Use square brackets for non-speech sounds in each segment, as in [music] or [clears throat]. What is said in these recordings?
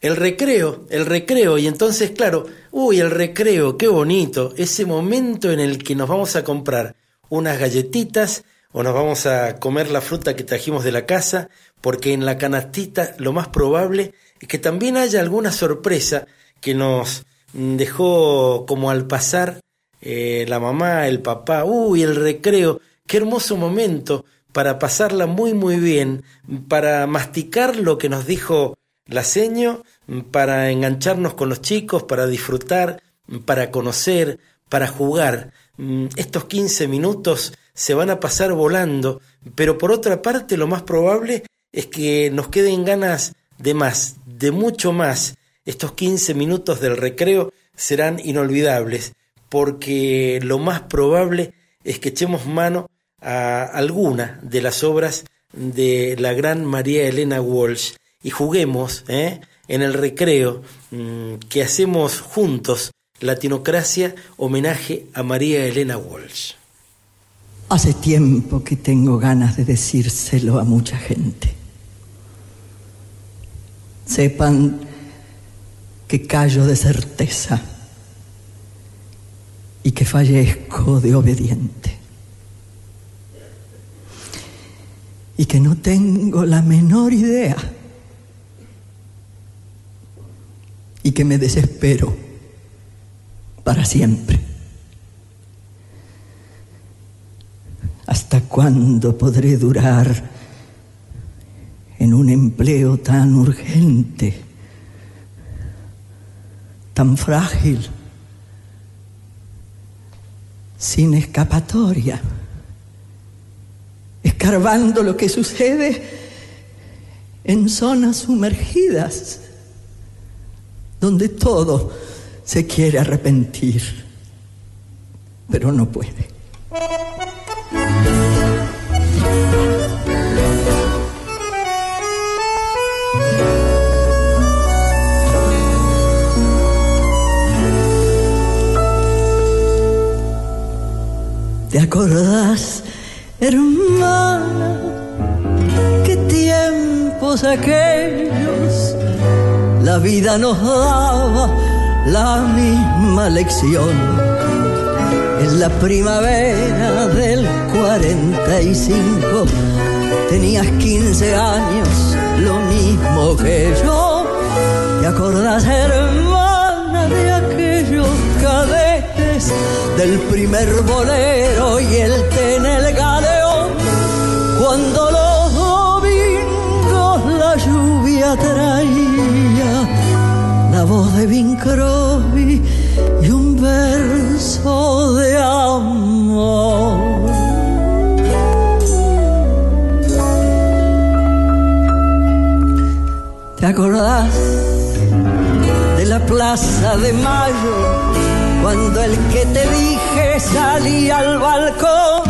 el recreo, el recreo, y entonces, claro, uy, el recreo, qué bonito, ese momento en el que nos vamos a comprar unas galletitas o nos vamos a comer la fruta que trajimos de la casa, porque en la canastita lo más probable es que también haya alguna sorpresa que nos dejó como al pasar eh, la mamá, el papá, uy, el recreo, qué hermoso momento para pasarla muy muy bien, para masticar lo que nos dijo la seño, para engancharnos con los chicos, para disfrutar, para conocer, para jugar. Mm, estos 15 minutos se van a pasar volando, pero por otra parte lo más probable es que nos queden ganas de más, de mucho más. Estos 15 minutos del recreo serán inolvidables, porque lo más probable es que echemos mano a alguna de las obras de la gran María Elena Walsh y juguemos ¿eh? en el recreo mm, que hacemos juntos Latinocracia homenaje a María Elena Walsh. Hace tiempo que tengo ganas de decírselo a mucha gente. Sepan que callo de certeza y que fallezco de obediente. Y que no tengo la menor idea. Y que me desespero para siempre. ¿Hasta cuándo podré durar en un empleo tan urgente, tan frágil? sin escapatoria, escarbando lo que sucede en zonas sumergidas, donde todo se quiere arrepentir, pero no puede. ¿Te acordás, hermana, qué tiempos aquellos la vida nos daba la misma lección? En la primavera del 45 tenías 15 años, lo mismo que yo. ¿Te acordás, hermana, de aquellos cadetes? del primer bolero y el té en el galeón. Cuando la voz de Bing Crosby y un verso de amor. ¿Te acordás de la plaza de Mayo? cuando el que te dije salía al balcón.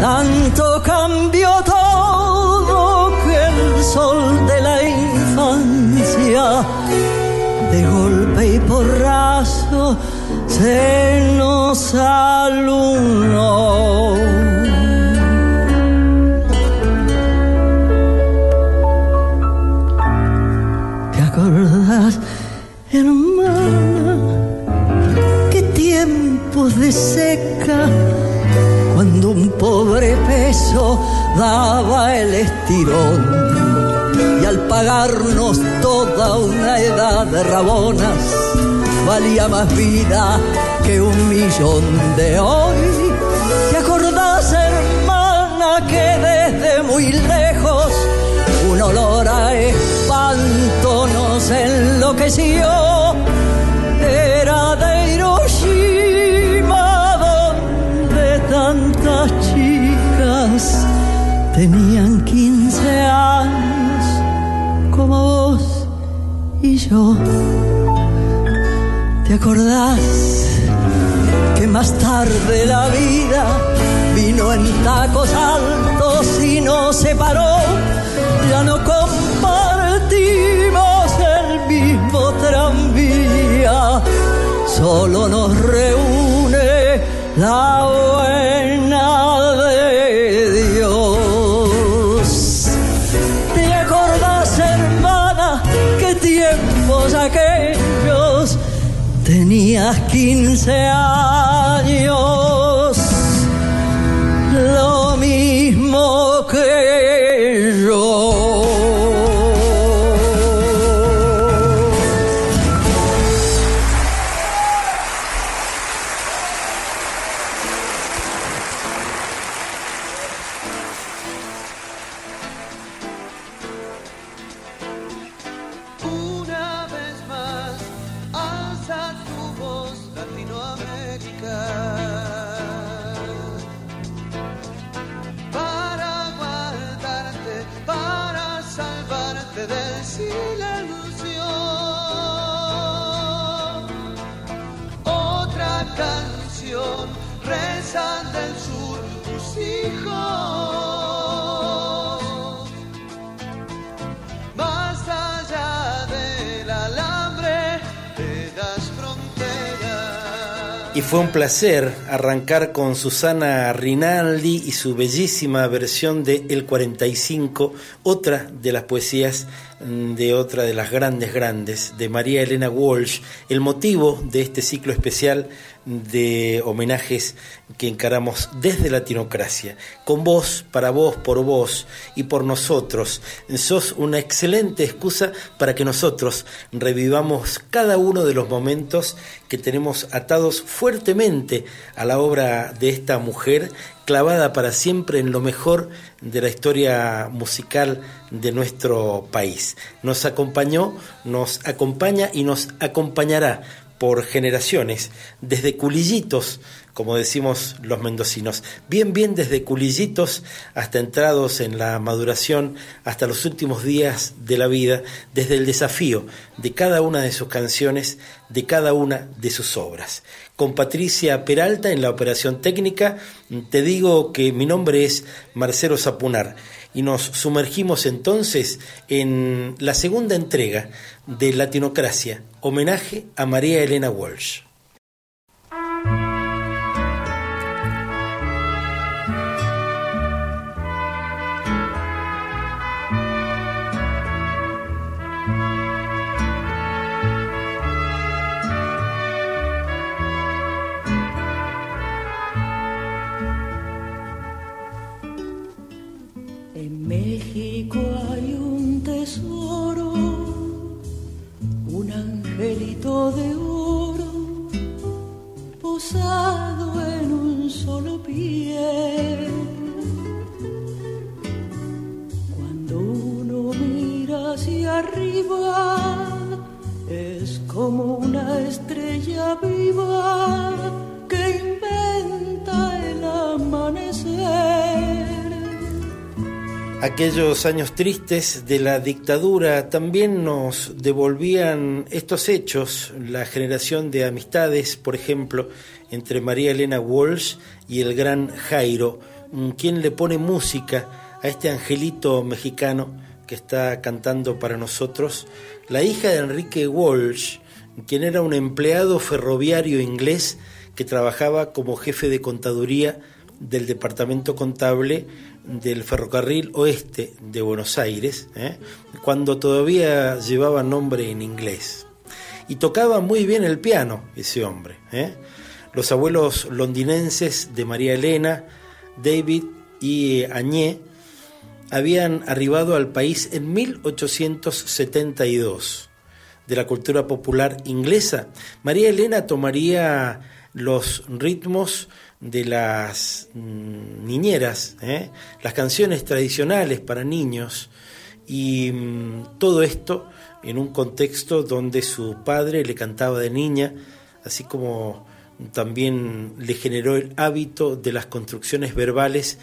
Tanto cambió todo que el sol de de golpe y porrazo, se nos alunó. ¿Te acordás, hermana? de seca, cuando un pobre peso daba el estirón. Pagarnos toda una edad de rabonas, valía más vida que un millón de hoy. ¿Te acordás, hermana, que desde muy lejos un olor a espanto nos enloqueció? Yo. ¿Te acordás que más tarde la vida vino en tacos altos y nos separó? Ya no compartimos el mismo tranvía, solo nos reúne la buena 15 años, fue un placer arrancar con Susana Rinaldi y su bellísima versión de El 45, otra de las poesías mm, de otra de las grandes grandes, de María Elena Walsh. El motivo de este ciclo especial de homenajes que encaramos desde Latinocracia, con vos, para vos, por vos y por nosotros. Sos una excelente excusa para que nosotros revivamos cada uno de los momentos que tenemos atados fuertemente a la obra de esta mujer clavada para siempre en lo mejor de la historia musical de nuestro país. Nos acompañó, nos acompaña y nos acompañará por generaciones, desde culillitos, como decimos los mendocinos, bien, bien desde culillitos hasta entrados en la maduración, hasta los últimos días de la vida, desde el desafío de cada una de sus canciones, de cada una de sus obras. Con Patricia Peralta en la operación técnica, te digo que mi nombre es Marcelo Zapunar y nos sumergimos entonces en la segunda entrega de Latinocracia, homenaje a María Elena Walsh. Cuando uno mira hacia arriba es como una estrella viva que inventa el amanecer. Aquellos años tristes de la dictadura también nos devolvían estos hechos, la generación de amistades, por ejemplo, entre María Elena Walsh y el gran Jairo, mm, quien le pone música a este angelito mexicano que está cantando para nosotros, la hija de Enrique Walsh, quien era un empleado ferroviario inglés que trabajaba como jefe de contaduría del departamento contable del ferrocarril oeste de Buenos Aires, ¿eh? cuando todavía llevaba nombre en inglés. Y tocaba muy bien el piano ese hombre. ¿eh? Los abuelos londinenses de María Elena, David y Añé, habían arribado al país en 1872. De la cultura popular inglesa, María Elena tomaría los ritmos de las mm, niñeras, ¿eh? las canciones tradicionales para niños y mm, todo esto en un contexto donde su padre le cantaba de niña, así como también le generó el hábito de las construcciones verbales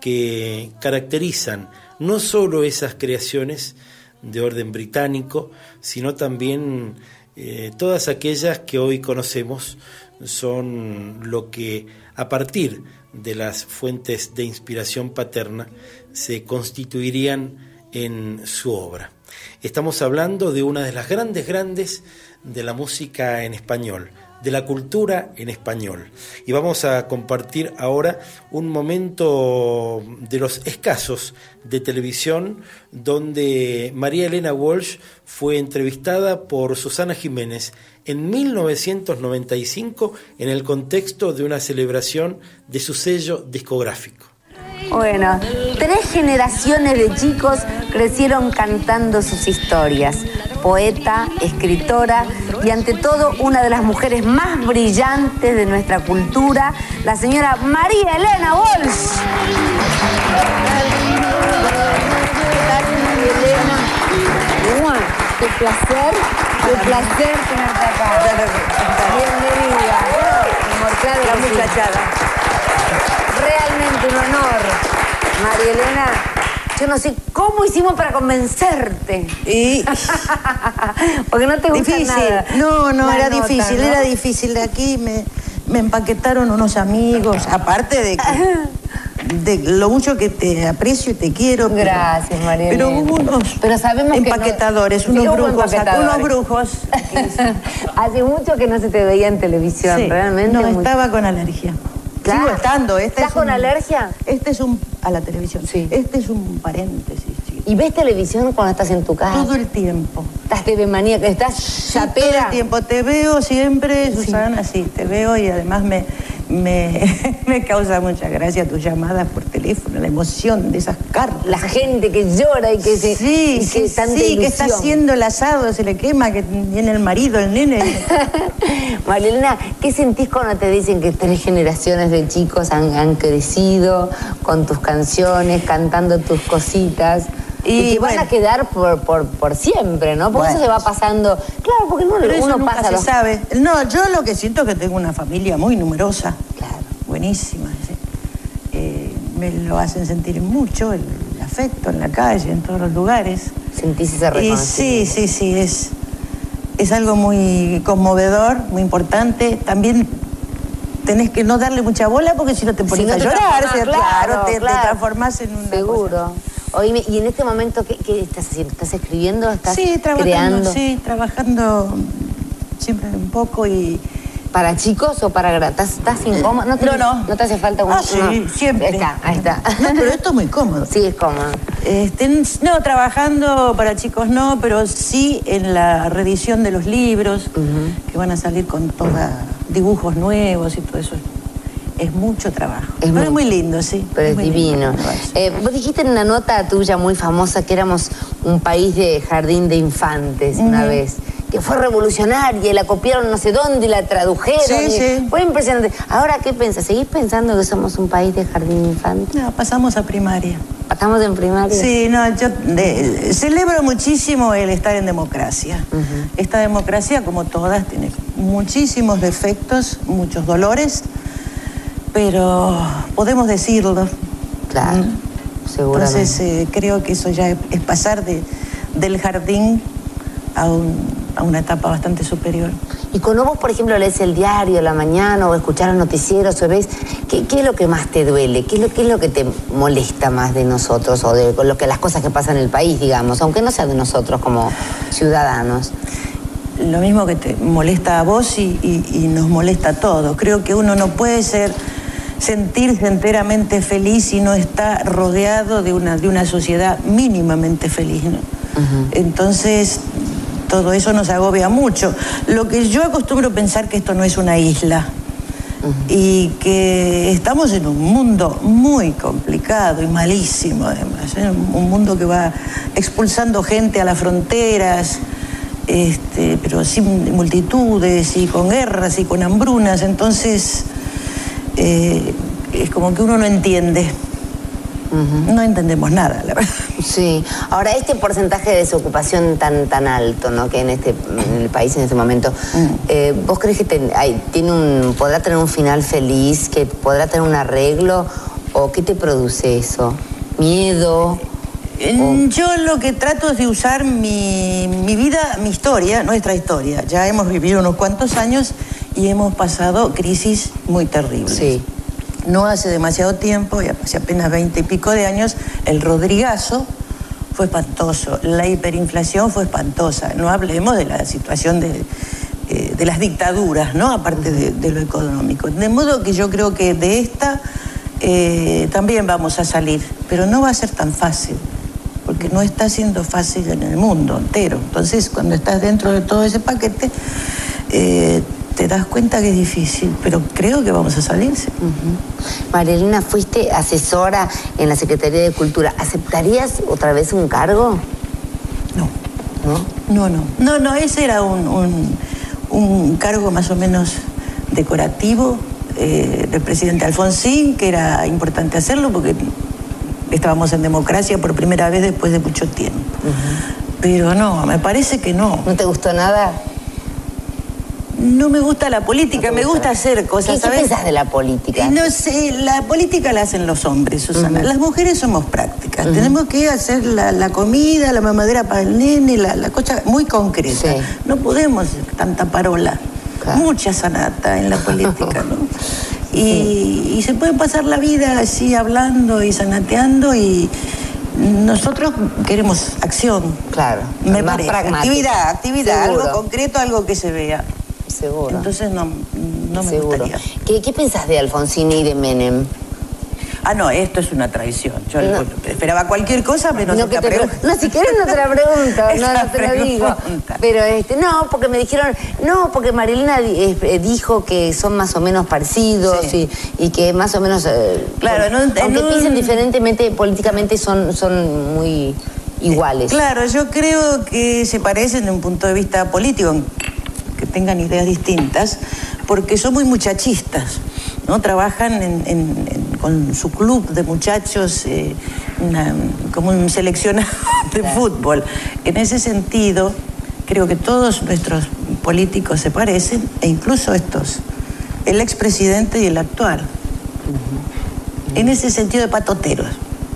que caracterizan no solo esas creaciones de orden británico, sino también eh, todas aquellas que hoy conocemos son lo que a partir de las fuentes de inspiración paterna se constituirían en su obra. Estamos hablando de una de las grandes, grandes de la música en español, de la cultura en español. Y vamos a compartir ahora un momento de los escasos de televisión donde María Elena Walsh fue entrevistada por Susana Jiménez en 1995 en el contexto de una celebración de su sello discográfico. Bueno, tres generaciones de chicos crecieron cantando sus historias. Poeta, escritora y ante todo una de las mujeres más brillantes de nuestra cultura, la señora María Elena Walsh. Qué placer, qué placer tenerte acá. Bienvenida. La muchachada. Realmente un honor. María Elena, yo no sé cómo hicimos para convencerte. Y [laughs] Porque no te gusta difícil. nada. No, no, La era nota, difícil, ¿no? era difícil. De aquí me, me empaquetaron unos amigos, aparte de que- [laughs] de lo mucho que te aprecio y te quiero. Gracias, María Pero hubo unos Pero sabemos que no- empaquetadores, unos brujos, empaquetadores. [laughs] unos brujos. Hace mucho que no se te veía en televisión, Sí, realmente. No, muy- estaba con alergia. Claro. Sigo estando. Este ¿Estás es con un- alergia? Este es un... a la televisión. Sí. Este es un paréntesis, sí. ¿Y ves televisión cuando estás en tu casa? Todo el tiempo. ¿Estás TV maníaca? ¿Estás Sí, todo chapera? el tiempo te veo siempre, Susana, sí, te veo y además me, me, [laughs] me causa mucha gracia tus llamadas por teléfono, la emoción de esas cartas. La gente que llora y que se. Sí, y sí, que tanta sí, que está haciendo el asado, se le quema, que viene el marido, el nene. [laughs] María Elena, ¿qué sentís cuando te dicen que tres generaciones de chicos han, han crecido con tus canciones, cantando tus cositas? Y, Y que van bueno. a quedar por, por, por siempre, ¿no? Porque eso se va pasando. Claro, porque no, Pero eso uno nunca pasa se los- sabe. No, yo lo que siento es que tengo una familia muy numerosa, Claro. buenísima. sí. Eh, me lo hacen sentir mucho, el afecto en la calle, en todos los lugares. Sentís ese Y sí, sí, sí, es, es algo muy conmovedor, muy importante. También tenés que no darle mucha bola porque si no te pones Si no a llorar, claro, te, te claro. transformás en una Seguro. cosa. Oíme, ¿y en este momento qué, qué estás haciendo? ¿Estás escribiendo? ¿Estás Sí, trabajando, creando? sí, trabajando siempre un poco y... ¿Para chicos o para grandes? ¿Estás, incómodo? ¿No te, No, no. ¿No te hace falta un Ah, sí, no. siempre. Ahí está, ahí está. No, pero esto es muy cómodo. Sí, es cómodo. Este, no, trabajando para chicos no, pero sí en la reedición de los libros, que van a salir con todos dibujos nuevos y todo eso. Es mucho trabajo. Es pero es muy lindo, sí. Pero es divino. Eh, vos dijiste en una nota tuya muy famosa que éramos un país de jardín de infantes una vez, que fue revolucionaria y la copiaron no sé dónde y la tradujeron. Sí, y sí. Fue impresionante. Ahora, ¿qué pensás? ¿Seguís pensando que somos un país de jardín de infantes? No, pasamos a primaria. ¿Estamos en primaria? Sí, no, yo de- celebro muchísimo el estar en democracia. Esta democracia, como todas, tiene muchísimos defectos, muchos dolores, pero podemos decirlo. Claro, Mm. seguramente. Entonces eh, creo que eso ya es, es pasar de, del jardín a, un- a una etapa bastante superior. Y cuando vos, por ejemplo, lees el diario a la mañana o escuchás los noticieros o ves, ¿qué, qué es lo que más te duele? ¿Qué es, lo, ¿Qué es lo que te molesta más de nosotros o de lo que, las cosas que pasan en el país, digamos, aunque no sea de nosotros como ciudadanos? Lo mismo que te molesta a vos y, y- y nos molesta a todos. Creo que uno no puede ser sentirse enteramente feliz si no está rodeado de una, de una sociedad mínimamente feliz. ¿no? Entonces, todo eso nos agobia mucho. Lo que yo acostumbro pensar que esto no es una isla y que estamos en un mundo muy complicado y malísimo además, ¿eh? un mundo que va expulsando gente a las fronteras, este, pero sin multitudes y con guerras y con hambrunas, entonces eh, es como que uno no entiende, no entendemos nada, la verdad. Sí. Ahora, este porcentaje de desocupación tan tan alto, ¿no? Que en este en el país en este momento, eh, ¿vos crees que ten- hay- tiene un podrá tener un final feliz, que podrá tener un arreglo o qué te produce eso? Miedo. En- Yo lo que trato es de usar mi, mi vida, mi historia, nuestra historia. Ya hemos vivido unos cuantos años y hemos pasado crisis muy terribles. Sí. No hace demasiado tiempo, hace apenas veinte y pico de años, el Rodrigazo fue espantoso, la hiperinflación fue espantosa. No hablemos de la situación de, eh, de las dictaduras, ¿no? Aparte de, de lo económico. De modo que yo creo que de esta eh, también vamos a salir, pero no va a ser tan fácil, porque no está siendo fácil en el mundo entero. Entonces, cuando estás dentro de todo ese paquete, eh, te das cuenta que es difícil, pero creo que vamos a salirse. Marilena, fuiste asesora en la Secretaría de Cultura. ¿Aceptarías otra vez un cargo? No. ¿No? No, no. No, no, ese era un, un- un cargo más o menos decorativo eh, del presidente Alfonsín, que era importante hacerlo porque estábamos en democracia por primera vez después de mucho tiempo. Pero no, me parece que no. ¿No te gustó nada? No me gusta la política, ¿No te me gusta? hacer cosas, ¿Qué, qué ¿sabes? pensás de la política? No sé, la política la hacen los hombres, Susana. Las mujeres somos prácticas. Tenemos que hacer la, la comida, la mamadera para el nene, la, la cosa muy concreta. Sí. No podemos tanta parola. Claro. Mucha sanata en la política, ¿no? [laughs] Y, y se puede pasar la vida así hablando y sanateando y nosotros queremos acción. Claro, Me más parece. pragmática. Actividad, actividad, Seguro. algo concreto, algo que se vea. Seguro. Entonces no, no me Seguro. gustaría. ¿Qué, ¿Qué pensás de Alfonsín y de Menem? Ah, no, esto es una traición. Yo No. esperaba cualquier cosa, menos No, que te pre- pregunta. no, si quieres no te la pregunto, [laughs] no, no te lo digo. Pero este, no, porque me dijeron, no, porque Marilena eh, dijo que son más o menos parecidos Sí. y, y que más o menos, eh, Claro, un- en aunque un- piensen diferentemente, políticamente son, son muy iguales. Claro, yo creo que se parecen de un punto de vista político, que tengan ideas distintas, porque son muy muchachistas, ¿no? Trabajan en- en- en- con su club de muchachos eh, una- como un seleccionado [laughs] de fútbol. En ese sentido, creo que todos nuestros políticos se parecen, e incluso estos, el expresidente y el actual. En ese sentido de patoteros.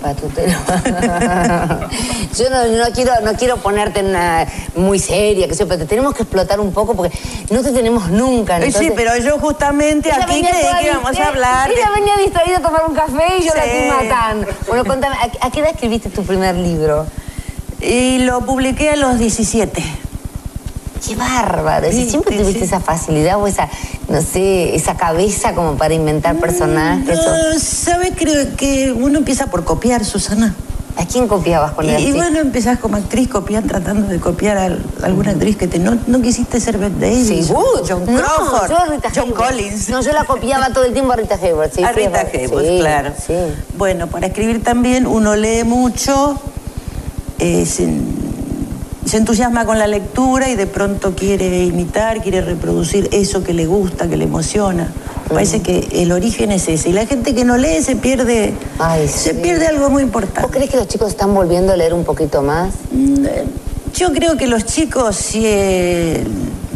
Patutero. [laughs] Yo no, no quiero, no quiero ponerte en una muy seria, que sé, pero te tenemos que explotar un poco porque no te tenemos nunca. Eh, sí, entonces- pero yo justamente Ella aquí creí que íbamos a hablar. Ella venía distraída a tomar un café y yo la Sí. estoy matando. Bueno, contame, ¿a, a qué edad escribiste tu primer libro? Y lo publiqué a los 17. Qué bárbaro. ¿Y Sí, siempre sí, tuviste sí. esa facilidad o esa, no sé, esa cabeza como para inventar personajes? o- No, ¿Sabes? Creo que uno empieza por copiar, Susana. ¿A quién copiabas con Y, el y artista? bueno, empezás como actriz copiando, tratando de copiar a alguna actriz que te... No, no quisiste ser Bette Davis, Seguro. John No, Crawford, yo a Rita John. Collins. No, yo la copiaba todo el tiempo a Rita Hayworth. Sí, a sí, Rita. Hayworth, Sí, claro. Sí. Bueno, para escribir también uno lee mucho, eh, se entusiasma con la lectura y de pronto quiere imitar, quiere reproducir eso que le gusta, que le emociona. Parece que el origen es ese. Y la gente que no lee se pierde, Ay, se pierde algo muy ¿Vos importante. crees que los chicos están volviendo a leer un poquito más? Mm, eh, Yo creo que los chicos sí, eh,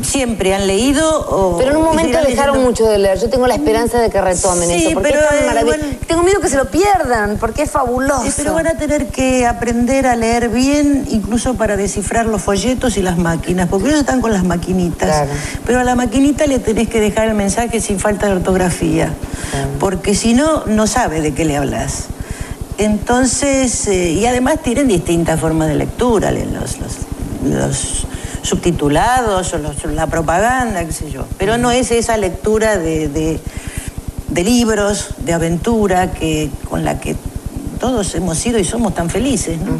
siempre han leído o... Pero en un momento dejaron mucho de leer. Yo tengo la esperanza de que retomen Sí, eso. Porque pero, es tan maravilloso. igual- Tengo miedo que se lo pierdan, porque es fabuloso. Sí, pero van a tener que aprender a leer bien, incluso para descifrar los folletos y las máquinas, porque ellos están con las maquinitas. Claro. Pero a la maquinita le tenés que dejar el mensaje sin falta de ortografía, Claro. porque si no, no sabe de qué le hablas. Entonces, eh, y además tienen distintas formas de lectura, los, los subtitulados o los- la propaganda, qué sé yo. Pero no es esa lectura de, de- de libros, de aventura, que, con la que todos hemos sido y somos tan felices. ¿no?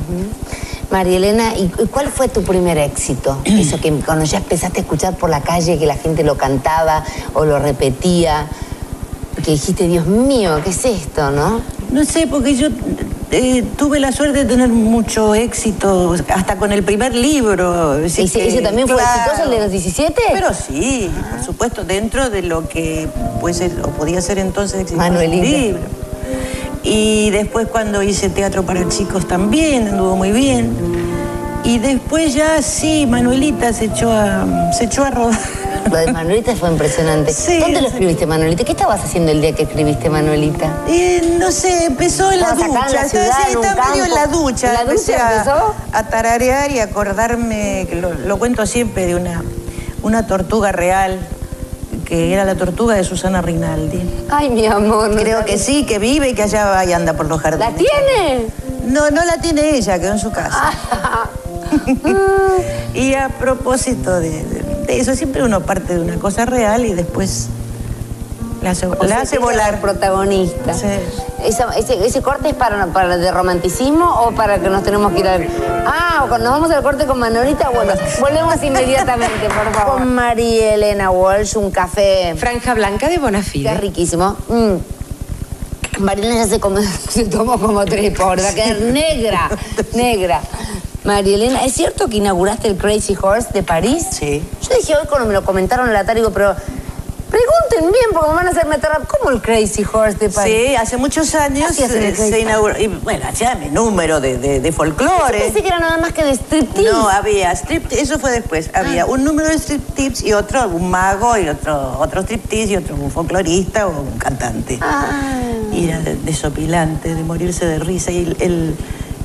María Elena, ¿y y cuál fue tu primer éxito? [clears throat] Eso que cuando ya empezaste a escuchar por la calle que la gente lo cantaba o lo repetía, que dijiste, Dios mío, ¿qué es esto, no? No sé, porque yo eh, tuve la suerte de tener mucho éxito, hasta con el primer libro. ¿Ese, que- ese también fue exitoso, el de los 17? Pero sí, por supuesto, dentro de lo que o podía ser entonces exitoso Manuelita. libro. Y después cuando hice teatro para chicos también, anduvo muy bien. Y después ya sí, Manuelita se echó a, se echó a rodar. Lo de Manuelita fue impresionante. Sí, ¿Dónde lo escribiste, Manuelita? ¿Qué estabas haciendo el día que escribiste, Manuelita? Eh, no sé, empezó en la en ducha. la estaba ciudad, así, en un estaba medio en la ducha. ¿En la ducha a- empezó? A, tararear y acordarme, que lo, lo cuento siempre, de una, una tortuga real, que era la tortuga de Susana Rinaldi. Ay, mi amor. no Creo sabes. que sí, que vive y que allá va y anda por los jardines. ¿La tiene? No, no la tiene ella, quedó en su casa. Ah. [laughs] y a propósito de, de- eso, siempre uno parte de una cosa real y después la hace, O la hace volar. protagonista. Sí. Esa- ese, ese corte es para, para de romanticismo o para que nos tenemos que ir al. Ah, o cuando nos vamos al corte con Manolita, bueno, volvemos inmediatamente, por favor. Con María Elena Walsh, un café. Franja blanca de Bonafide. es riquísimo. Mm. Marilena ya se, come- [laughs] se tomó como tres, pobre, va a quedar negra, negra. María Elena, ¿es cierto que inauguraste el Crazy Horse de París? Sí. Yo dije hoy cuando me lo comentaron en la tarde, digo, pero pregunten bien porque me van a hacer meter. ¿Cómo el Crazy Horse de París? Sí, hace muchos años se inauguró. Y bueno, hacía mi número de, de, de Yo folclore. pensé que era nada más que de striptease. No, había strip, eso fue después. Había un número de striptease y otro, un mago y otro, otro striptease y otro un folclorista o un cantante. Ah. Y era de- desopilante, de morirse de risa. Y el, el-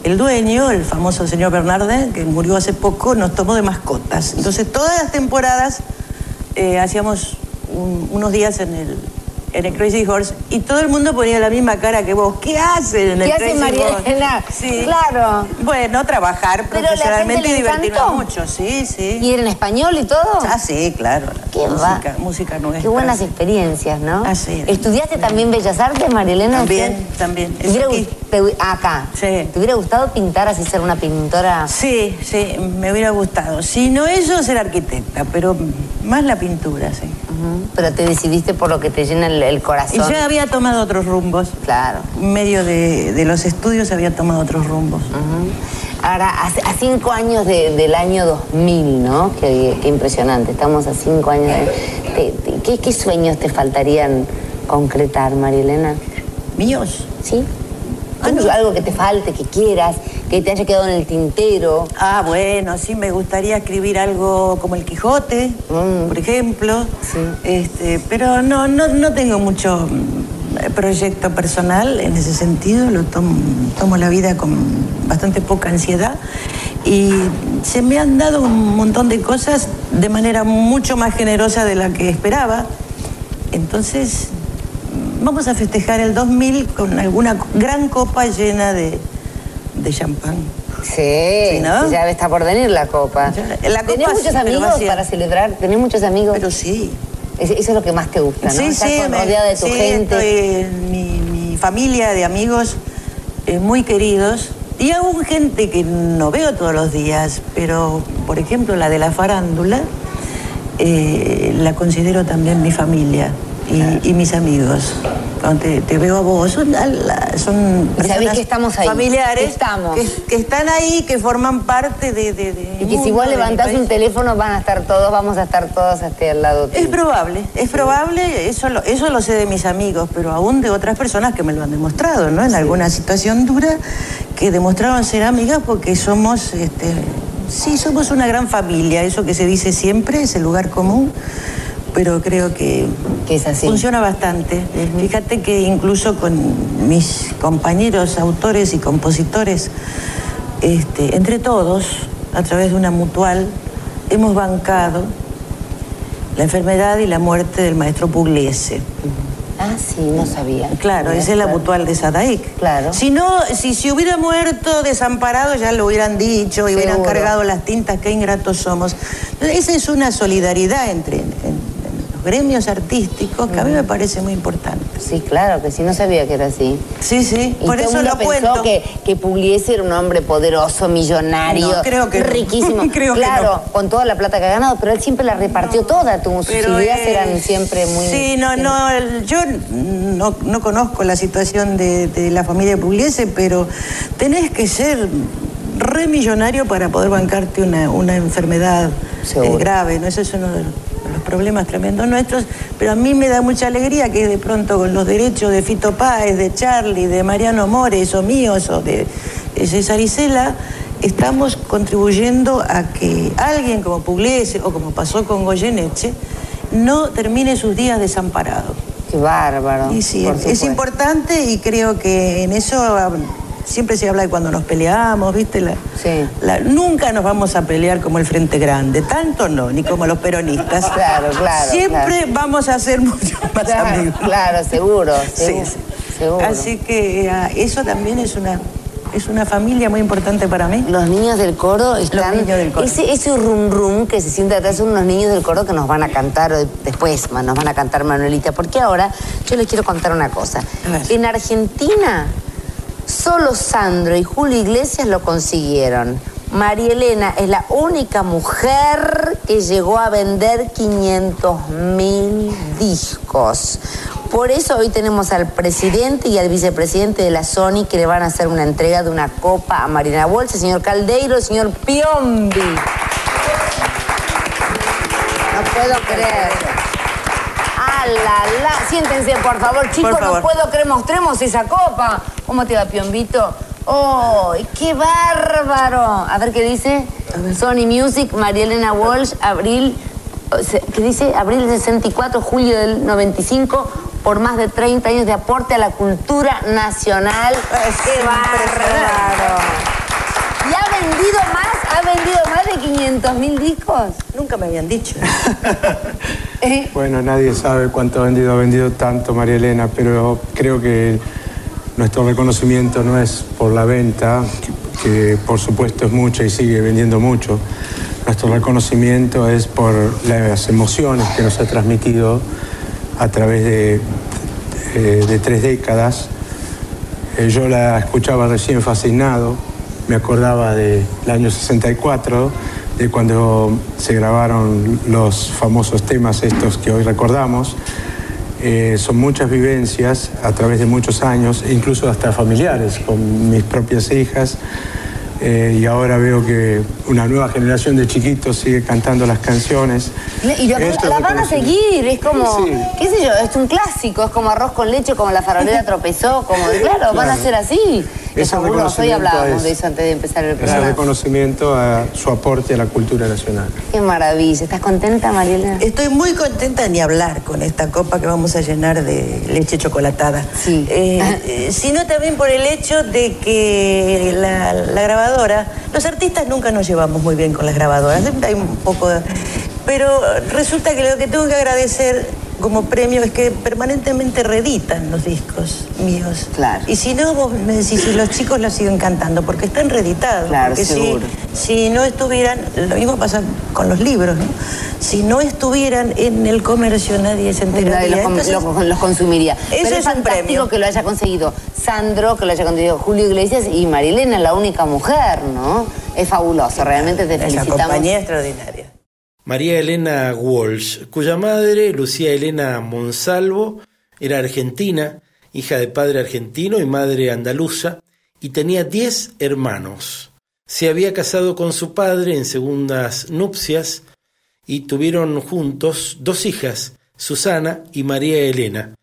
el dueño, el famoso señor Bernardin, que murió hace poco, nos tomó de mascotas. Entonces, todas las temporadas eh, hacíamos un- unos días en el, en el Crazy Horse y todo el mundo ponía la misma cara que vos. ¿Qué hacen en el ¿Qué hace Crazy María Horse? Elena? Sí. Claro. Bueno, trabajar Pero profesionalmente y divertirnos mucho, sí, sí. ¿Y era en español y todo? Ah, sí, claro. Qué música, va- música nuestra. Qué buenas experiencias, ¿no? Así es. ¿Estudiaste también Bellas Artes, Marilena? También, también. ¿Te te hu- acá. Sí. ¿Te hubiera gustado pintar así, ser una pintora? Sí, sí, me hubiera gustado. Si no eso, ser arquitecta, pero más la pintura, sí. Pero te decidiste por lo que te llena el, el Y corazón. ya había tomado otros rumbos. Claro. En medio de, de los estudios había tomado otros rumbos. Ujú. Ahora, a, a cinco años de- del año 2000, ¿no? Qué, qué impresionante. Estamos a cinco años. de- te- te- ¿qué, qué sueños te faltarían concretar, Marilena? ¿Míos? ¿Sí? Ah. Algo que te falte, que quieras, que te haya quedado en el tintero. Ah, bueno, sí, me gustaría escribir algo como el Quijote, Mm. por ejemplo. Sí. Este, pero no, no, no tengo mucho mm, proyecto personal en ese sentido, lo tomo, tomo la vida con bastante poca ansiedad y se me han dado un montón de cosas de manera mucho más generosa de la que esperaba. Entonces, vamos a festejar el 2000 con alguna gran copa llena de, de champán. Sí, Sí, ¿no? ya está por venir la copa. La ¿Tenés muchos sí, amigos para celebrar? ¿Tenés muchos amigos? Pero sí. Es- Eso es lo que más te gusta, ¿no? Sí, Estar sí, con- me- rodeada de tu sí, gente. estoy mi, mi familia de amigos eh, muy queridos y aún gente que no veo todos los días, pero por ejemplo la de la farándula eh, la considero también mi familia y, y mis amigos. Cuando te, veo a vos, son, personas que estamos ahí, familiares que estamos. Que, que están ahí, que forman parte de, de, de Y que si vos levantás un teléfono van a estar todos, vamos a estar todos hasta al lado tuyo. Es probable, es probable, eso lo, eso lo sé de mis amigos, pero aún de otras personas que me lo han demostrado, ¿no? En alguna situación dura, que demostraron ser amigas porque somos, este, sí, somos una gran familia, eso que se dice siempre, es el lugar común, pero creo que, Que es así. funciona bastante. Fíjate que incluso con mis compañeros autores y compositores, este, entre todos, a través de una mutual, hemos bancado la enfermedad y la muerte del maestro Pugliese. Ah, sí, no sabía. Claro, esa es la mutual de Sadaic. Claro. Si no, si se hubiera muerto desamparado, ya lo hubieran dicho y hubieran cargado las tintas, qué ingratos somos. Esa es una solidaridad entre en- en los gremios artísticos que a mí me parece muy importante. Sí, claro, que sí, no sabía que era así. Sí, sí, Y por todo eso el lo mundo pensó cuento. que, que Pugliese era un hombre poderoso, millonario, No, creo que no. riquísimo. [laughs] Que claro, con toda la plata que ha ganado, pero él siempre la repartió toda. Tu, sus Pero, ideas eh, eran siempre muy... Sí, no, no, yo no, no conozco la situación de, de la familia Pugliese, pero tenés que ser re millonario para poder bancarte una, una enfermedad eh, grave, ¿no? Eso es uno de los problemas tremendos nuestros, pero a mí me da mucha alegría que de pronto con los derechos de Fito Páez, de Charlie, de Mariano Mores o míos o de César Isela, estamos contribuyendo a que alguien como Pugliese o como pasó con Goyeneche no termine sus días desamparado. Qué bárbaro. Y sí, es importante y creo que en eso siempre se habla de cuando nos peleamos, ¿viste? La- Sí. la- nunca nos vamos a pelear como el Frente Grande, tanto no, ni como los peronistas. [laughs] Claro, claro, Siempre claro. vamos a ser mucho [laughs] más Claro, amigos. claro, seguro, Sí, seguro, sí. seguro. Así que ah, eso también es una es una familia muy importante para mí. Los niños del coro están. niños del coro. Ese, ese rum rum que se siente atrás son unos niños del coro que nos van a cantar después, nos van a cantar Manuelita. Porque ahora yo les quiero contar una cosa. En Argentina, solo Sandro y Julio Iglesias lo consiguieron. María Elena es la única mujer que llegó a vender 500 mil discos. Por eso hoy tenemos al presidente y al vicepresidente de la Sony que le van a hacer una entrega de una copa a Marina Bolsa, señor Caldeiro, señor Piombi. No puedo creer. ¡Ah, la, la! Siéntense, por favor, chicos, Por favor. no puedo creer, mostremos esa copa. ¿Cómo te va, Piombito? ¡Oh, qué bárbaro! A ver qué dice. Sony Music, María Elena Walsh, abril, ¿qué dice? Abril del 64, julio del 95, por más de 30 años de aporte a la cultura nacional. Es ¡Qué bárbaro! ¿Y ha vendido más? ¿Ha vendido más de 500 mil discos? Nunca me habían dicho. [laughs] ¿Eh? Bueno, nadie sabe cuánto ha vendido, ha vendido tanto María Elena, pero creo que nuestro reconocimiento no es por la venta, que, por supuesto es mucha y sigue vendiendo mucho. Nuestro reconocimiento es por las emociones que nos ha transmitido a través de, de- de tres décadas. Eh, yo la escuchaba recién fascinado, me acordaba del año 64, de cuando se grabaron los famosos temas estos que hoy recordamos. Eh, son muchas vivencias a través de muchos años, e incluso hasta familiares, con mis propias hijas. Eh, y ahora veo que una nueva generación de chiquitos sigue cantando las canciones. Y lo- Esto es la van a seguir, es como, Sí. qué sé yo, es un clásico, es como arroz con leche, como la farolera [laughs] tropezó, como, claro, van a ser así. Es Ese fabuloso, hoy reconocimiento hablábamos de eso antes de empezar el Ese programa. reconocimiento a su aporte a la cultura nacional. Qué maravilla, ¿estás contenta, Mariela? Estoy muy contenta ni hablar con esta copa que vamos a llenar de leche chocolatada. Sí. Eh, eh, [laughs] sino también por el hecho de que la, la grabadora, los artistas nunca nos llevamos muy bien con las grabadoras, siempre hay un poco de... Pero resulta que lo que tengo que agradecer como premio es que permanentemente reeditan los discos míos. Claro. Y si no, vos me decís, si los chicos los siguen cantando, porque están reeditados. Claro, porque seguro. si no estuvieran, lo mismo pasa con los libros, ¿no? Si no estuvieran en el comercio nadie se enteraría. Nadie los, Entonces, los- los consumiría. Pero es es, un fantástico premio. que lo haya conseguido Sandro, que lo haya conseguido Julio Iglesias y Marilena, la única mujer, ¿no? Es fabuloso, realmente te esa felicitamos. compañía extraordinaria. María Elena Walsh, cuya madre, Lucía Elena Monsalvo, era argentina, hija de padre argentino y madre andaluza, y tenía diez hermanos. Se había casado con su padre en segundas nupcias y tuvieron juntos dos hijas, Susana y María Elena.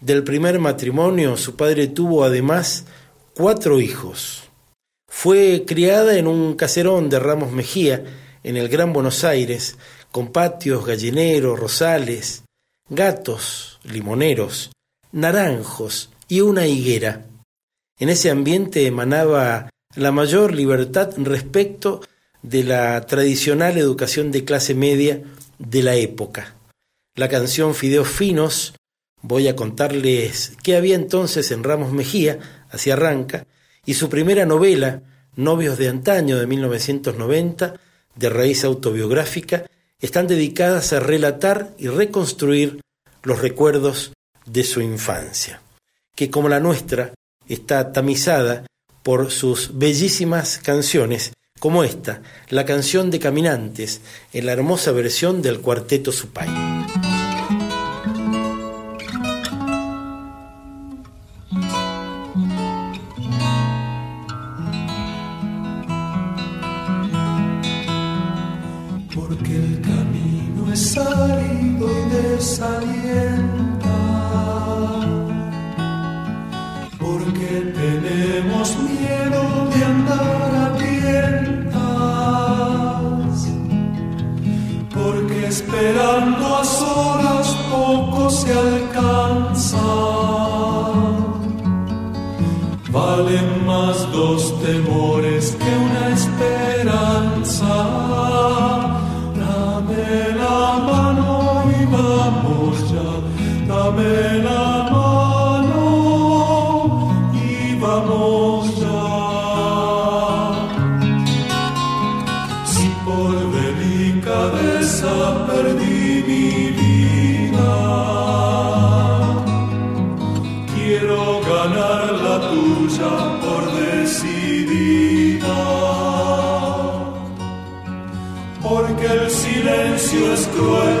Del primer matrimonio su padre tuvo además cuatro hijos. Fue criada en un caserón de Ramos Mejía, en el Gran Buenos Aires, con patios, gallineros, rosales, gatos, limoneros, naranjos y una higuera. En ese ambiente emanaba la mayor libertad respecto de la tradicional educación de clase media de la época. La canción Fideos Finos, voy a contarles qué había entonces en Ramos Mejía, así arranca, y su primera novela, Novios de Antaño de 1990, de raíz autobiográfica, están dedicadas a relatar y reconstruir los recuerdos de su infancia, que como la nuestra está tamizada por sus bellísimas canciones, como esta, la canción de Caminantes, en la hermosa versión del cuarteto Supay. salir. tuổi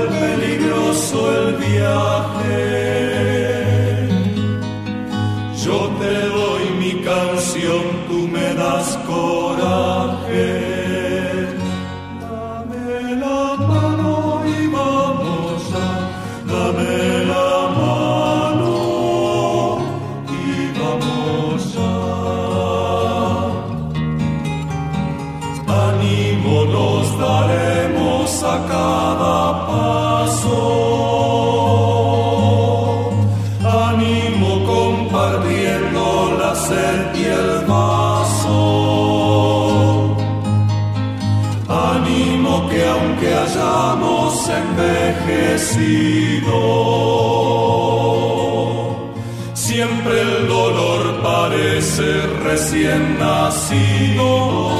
siempre el dolor parece recién nacido.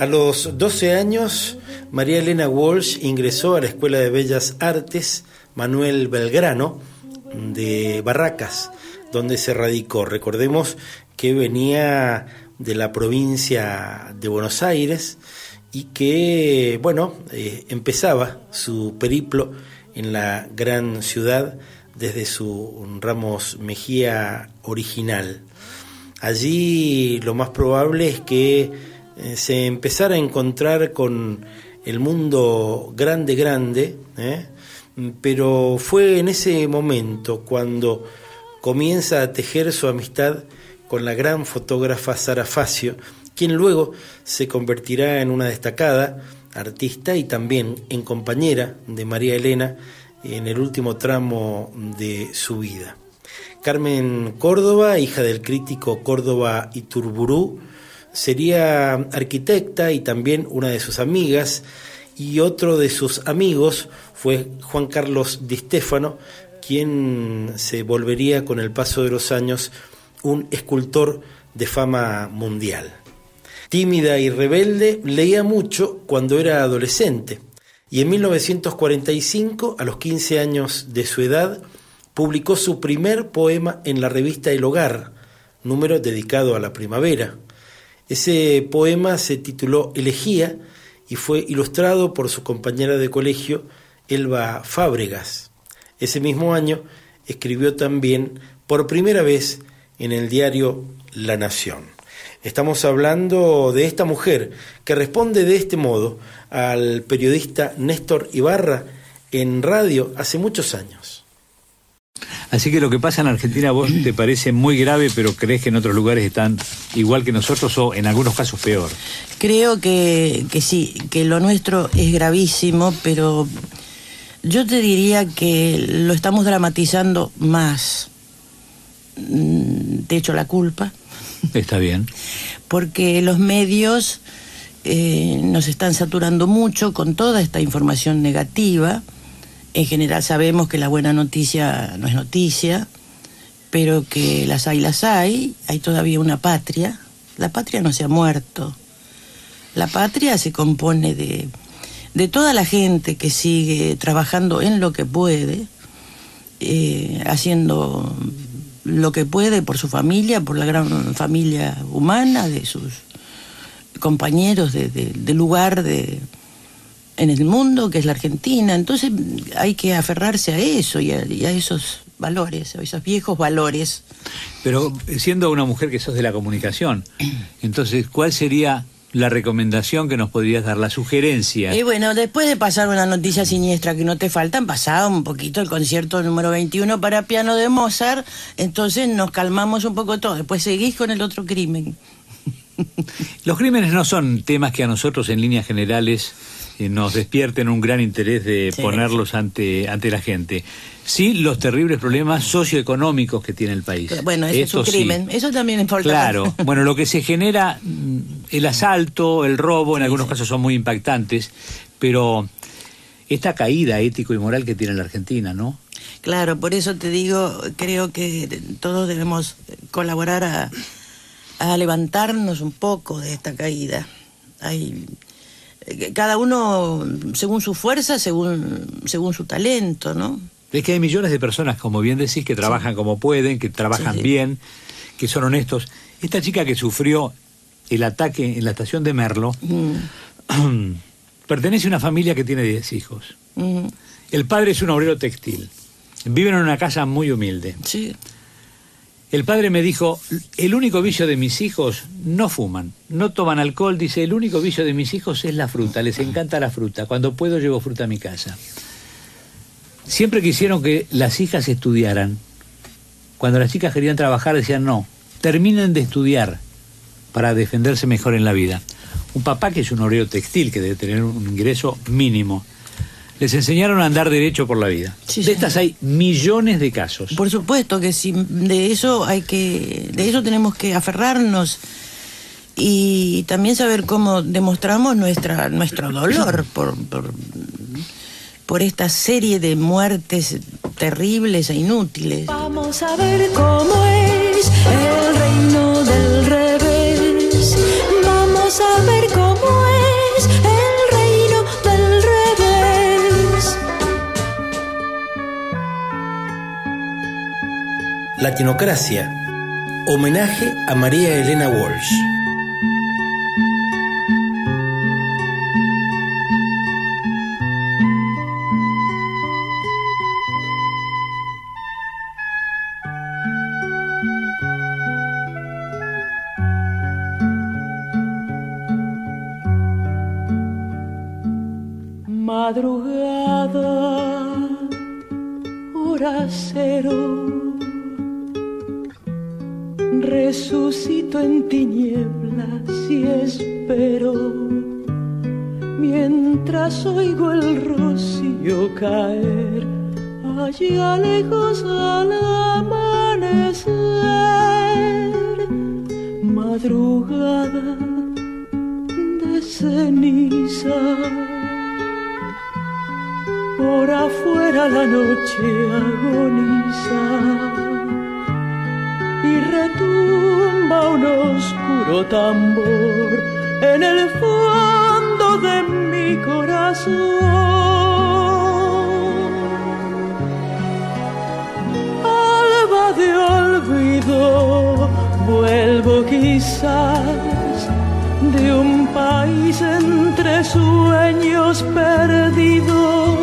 A los 12 años, María Elena Walsh ingresó a la Escuela de Bellas Artes Manuel Belgrano de Barracas, donde se radicó. Recordemos que venía de la provincia de Buenos Aires y que, bueno, eh, empezaba su periplo en la gran ciudad desde su Ramos Mejía original. Allí lo más probable es que eh, se empezara a encontrar con el mundo grande, grande, ¿eh? pero fue en ese momento cuando comienza a tejer su amistad con la gran fotógrafa Sara Facio, quien luego se convertirá en una destacada artista y también en compañera de María Elena en el último tramo de su vida. Carmen Córdoba, hija del crítico Córdoba Iturburú, sería arquitecta y también una de sus amigas, y otro de sus amigos fue Juan Carlos Di Stefano, quien se volvería con el paso de los años un escultor de fama mundial. Tímida y rebelde, leía mucho cuando era adolescente y en 1945, a los 15 años de su edad, publicó su primer poema en la revista El Hogar, número dedicado a la primavera. Ese poema se tituló Elegía y fue ilustrado por su compañera de colegio, Elba Fábregas. Ese mismo año escribió también por primera vez en el diario La Nación. Estamos hablando de esta mujer que responde de este modo al periodista Néstor Ibarra en radio hace muchos años. Así que lo que pasa en Argentina a vos [clears throat] te parece muy grave, pero crees que en otros lugares están igual que nosotros o en algunos casos peor. Creo que, que sí, que lo nuestro es gravísimo, pero yo te diría que lo estamos dramatizando más. Mm, De hecho, la culpa, Está bien. porque los medios eh, nos están saturando mucho con toda esta información negativa. En general sabemos que la buena noticia no es noticia, pero que las hay, las hay. Hay todavía una patria. La patria no se ha muerto. La patria se compone de, de toda la gente que sigue trabajando en lo que puede, eh, haciendo lo que puede por su familia, por la gran familia humana, de sus compañeros de, de- de lugar de, en el mundo, que es la Argentina. Entonces hay que aferrarse a eso y a, y a esos valores, a esos viejos valores. Pero siendo una mujer que sos de la comunicación, [clears throat] entonces, ¿cuál sería la recomendación que nos podrías dar, la sugerencia? Y bueno, después de pasar una noticia siniestra que no te faltan, pasaba un poquito el concierto número 21 para piano de Mozart, entonces nos calmamos un poco todo. Después seguís con el otro crimen. [laughs] Los crímenes no son temas que a nosotros en líneas generales nos despierten un gran interés de Sí. ponerlos ante, ante la gente. Sí, los terribles problemas socioeconómicos que tiene el país. Bueno, Esto es un sí. crimen. Eso también importa. Claro, [laughs] bueno, lo que se genera, mm, el asalto, el robo, en algunos casos son muy impactantes, pero esta caída ético y moral que tiene la Argentina, ¿no? Claro, por eso te digo, creo que todos debemos colaborar a, a levantarnos un poco de esta caída. Hay, eh, cada uno según su fuerza, según, según su talento, ¿no? Es que hay millones de personas, como bien decís, que trabajan como pueden, que trabajan Sí. bien, que son honestos. Esta chica que sufrió el ataque en la estación de Merlo Mm, [clears throat] pertenece a una familia que tiene 10 hijos. mm, El padre es un obrero textil. Viven en una casa muy humilde. sí, El padre me dijo, el único vicio de mis hijos no fuman, no toman alcohol, dice, el único vicio de mis hijos es la fruta, les encanta la fruta, cuando puedo llevo fruta a mi casa. Siempre quisieron que las hijas estudiaran. Cuando las chicas querían trabajar decían, no, terminen de estudiar para defenderse mejor en la vida. Un papá que es un obrero textil, que debe tener un ingreso mínimo. Les enseñaron a andar derecho por la vida. Sí, de sí. estas hay millones de casos. Por supuesto que sí, de eso hay que, de eso tenemos que aferrarnos y también saber cómo demostramos nuestra, nuestro dolor por, por, por esta serie de muertes terribles e inútiles. Vamos a ver cómo es el reino del revés. Vamos a ver cómo Latinocracia. Homenaje a María Elena Walsh. De un país entre sueños perdidos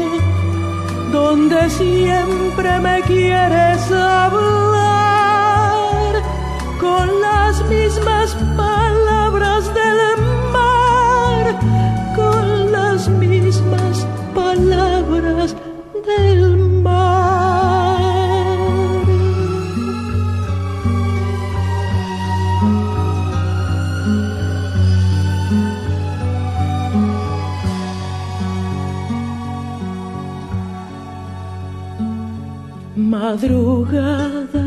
donde siempre me quieres hablar con las mismas palabras madrugada,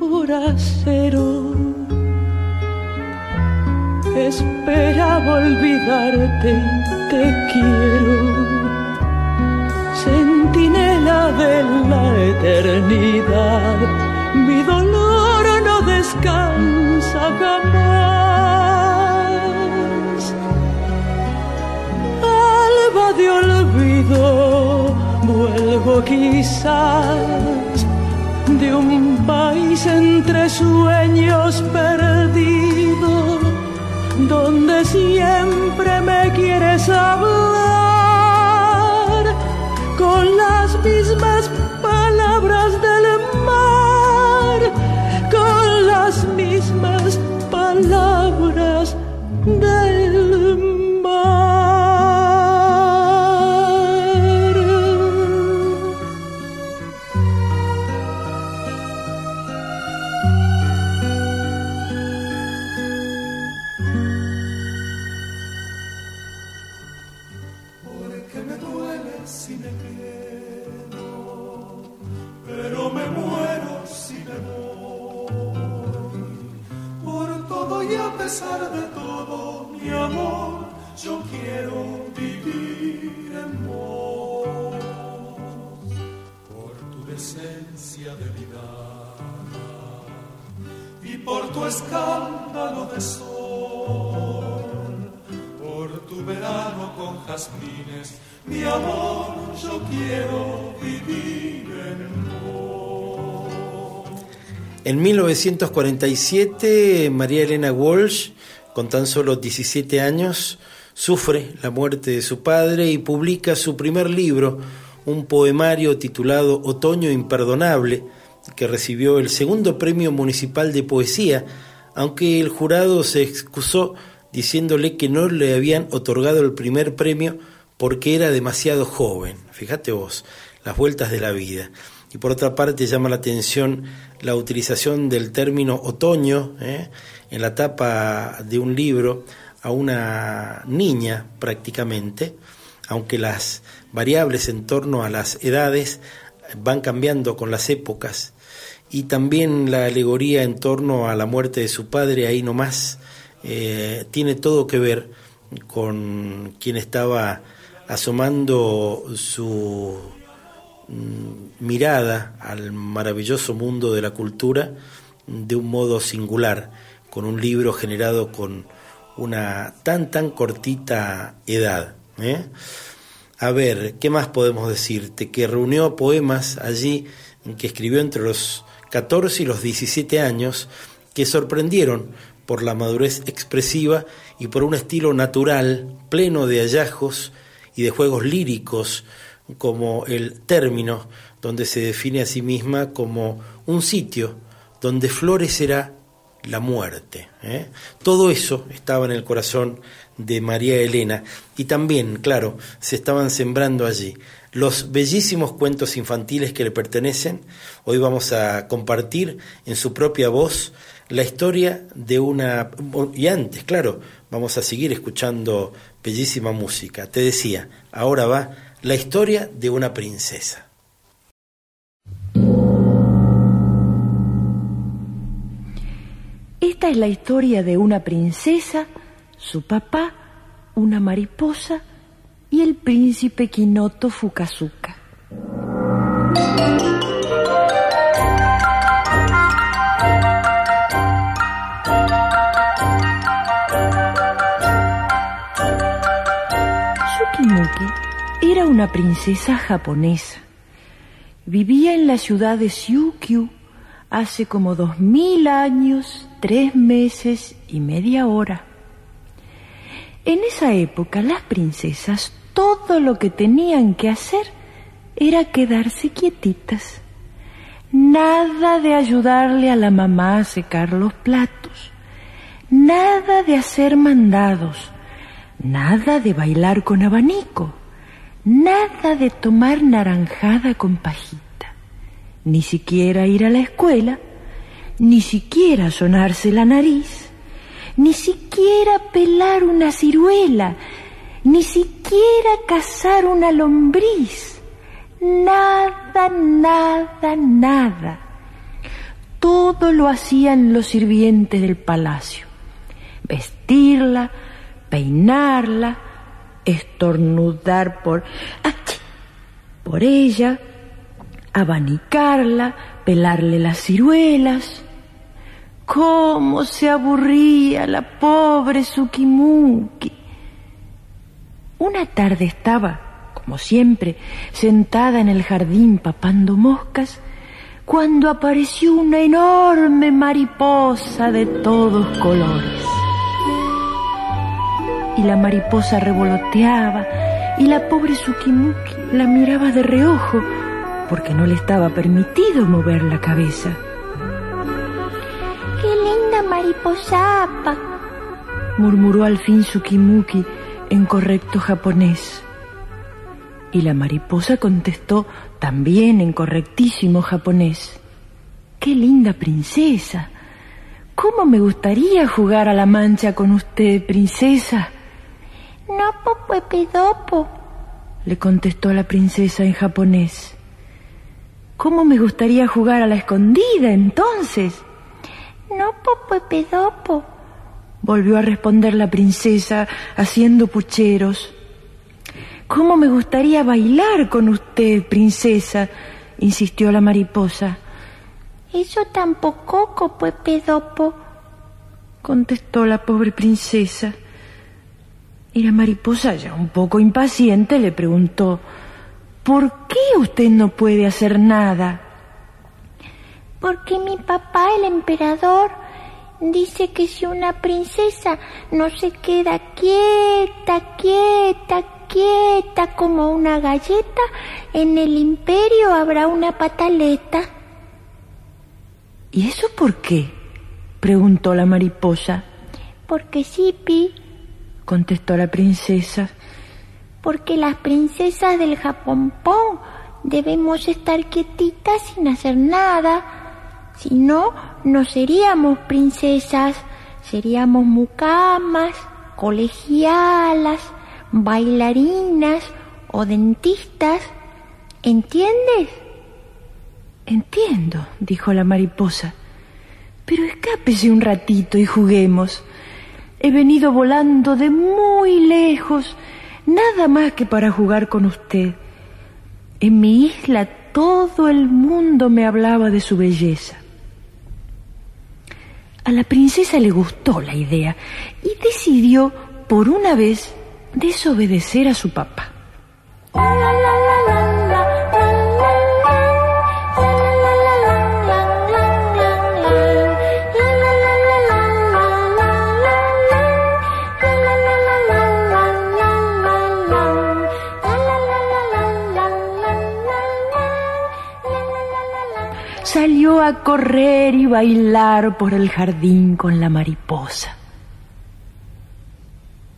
hora cero. Esperaba olvidarte, te quiero. Centinela de la eternidad, mi dolor no descansa jamás. Alba de olvido, vuelvo quizás de un país entre sueños perdidos, donde siempre me quieres hablar con las mismas palabras del mar, con las mismas palabras del En 1947, María Elena Walsh, con tan solo 17 años, sufre la muerte de su padre y publica su primer libro, un poemario titulado Otoño Imperdonable, que recibió el segundo premio municipal de poesía, aunque el jurado se excusó diciéndole que no le habían otorgado el primer premio porque era demasiado joven. Fíjate vos, las vueltas de la vida. Y por otra parte llama la atención la utilización del término otoño ¿eh? en la tapa de un libro a una niña prácticamente, aunque las variables en torno a las edades van cambiando con las épocas y también la alegoría en torno a la muerte de su padre ahí nomás eh, tiene todo que ver con quien estaba asomando su mm, mirada al maravilloso mundo de la cultura de un modo singular, con un libro generado con una tan tan cortita edad. ¿eh? A ver, ¿qué más podemos decirte? Que reunió poemas allí que escribió entre los 14 y los 17 años que sorprendieron por la madurez expresiva y por un estilo natural, pleno de hallazgos y de juegos líricos, como el término, donde se define a sí misma como un sitio donde florecerá la muerte. ¿eh? Todo eso estaba en el corazón de María Elena y también, claro, se estaban sembrando allí los bellísimos cuentos infantiles que le pertenecen. Hoy vamos a compartir en su propia voz la historia de una... Y antes, claro, vamos a seguir escuchando bellísima música. Te decía, ahora va la historia de una princesa. Esta es la historia de una princesa, su papá, una mariposa y el príncipe Quinoto Fukazuka. Sukimuki era una princesa japonesa. Vivía en la ciudad de Syukyu hace como dos mil años, tres meses y media hora. En esa época las princesas todo lo que tenían que hacer era quedarse quietitas. Nada de ayudarle a la mamá a secar los platos. Nada de hacer mandados. Nada de bailar con abanico. Nada de tomar naranjada con pajita. Ni siquiera ir a la escuela. Ni siquiera sonarse la nariz ni siquiera pelar una ciruela, ni siquiera cazar una lombriz, Nada, nada, nada. Todo lo hacían los sirvientes del palacio. Vestirla, peinarla, estornudar por... ¡Ach! por ella, abanicarla, pelarle las ciruelas. ¿Cómo se aburría la pobre Sukimuki? Una tarde estaba, como siempre, sentada en el jardín papando moscas, cuando apareció una enorme mariposa de todos colores. Y la mariposa revoloteaba y la pobre Sukimuki la miraba de reojo porque no le estaba permitido mover la cabeza. ¡Qué linda mariposapa! murmuró al fin Sukimuki en correcto japonés. Y la mariposa contestó también en correctísimo japonés. ¡Qué linda princesa! ¿Cómo me gustaría jugar a la mancha con usted, princesa? No pedopo, le contestó la princesa en japonés. ¿Cómo me gustaría jugar a la escondida entonces? No pedopo, volvió a responder la princesa haciendo pucheros. ¿Cómo me gustaría bailar con usted, princesa? insistió la mariposa. Eso tampoco, pedopo, contestó la pobre princesa. Y la mariposa, ya un poco impaciente, le preguntó, ¿por qué usted no puede hacer nada? Porque mi papá, el emperador, dice que si una princesa no se queda quieta, quieta, quieta como una galleta, en el imperio habrá una pataleta. ¿Y eso por qué? preguntó la mariposa. Porque sí, Pi, contestó la princesa. Porque las princesas del Japonpón debemos estar quietitas sin hacer nada. Si no, no seríamos princesas, seríamos mucamas, colegialas, bailarinas o dentistas. ¿Entiendes? Entiendo, dijo la mariposa. Pero escápese un ratito y juguemos. He venido volando de muy lejos, nada más que para jugar con usted. En mi isla todo el mundo me hablaba de su belleza. A la princesa le gustó la idea y decidió, por una vez, desobedecer a su papá. A correr y bailar por el jardín con la mariposa.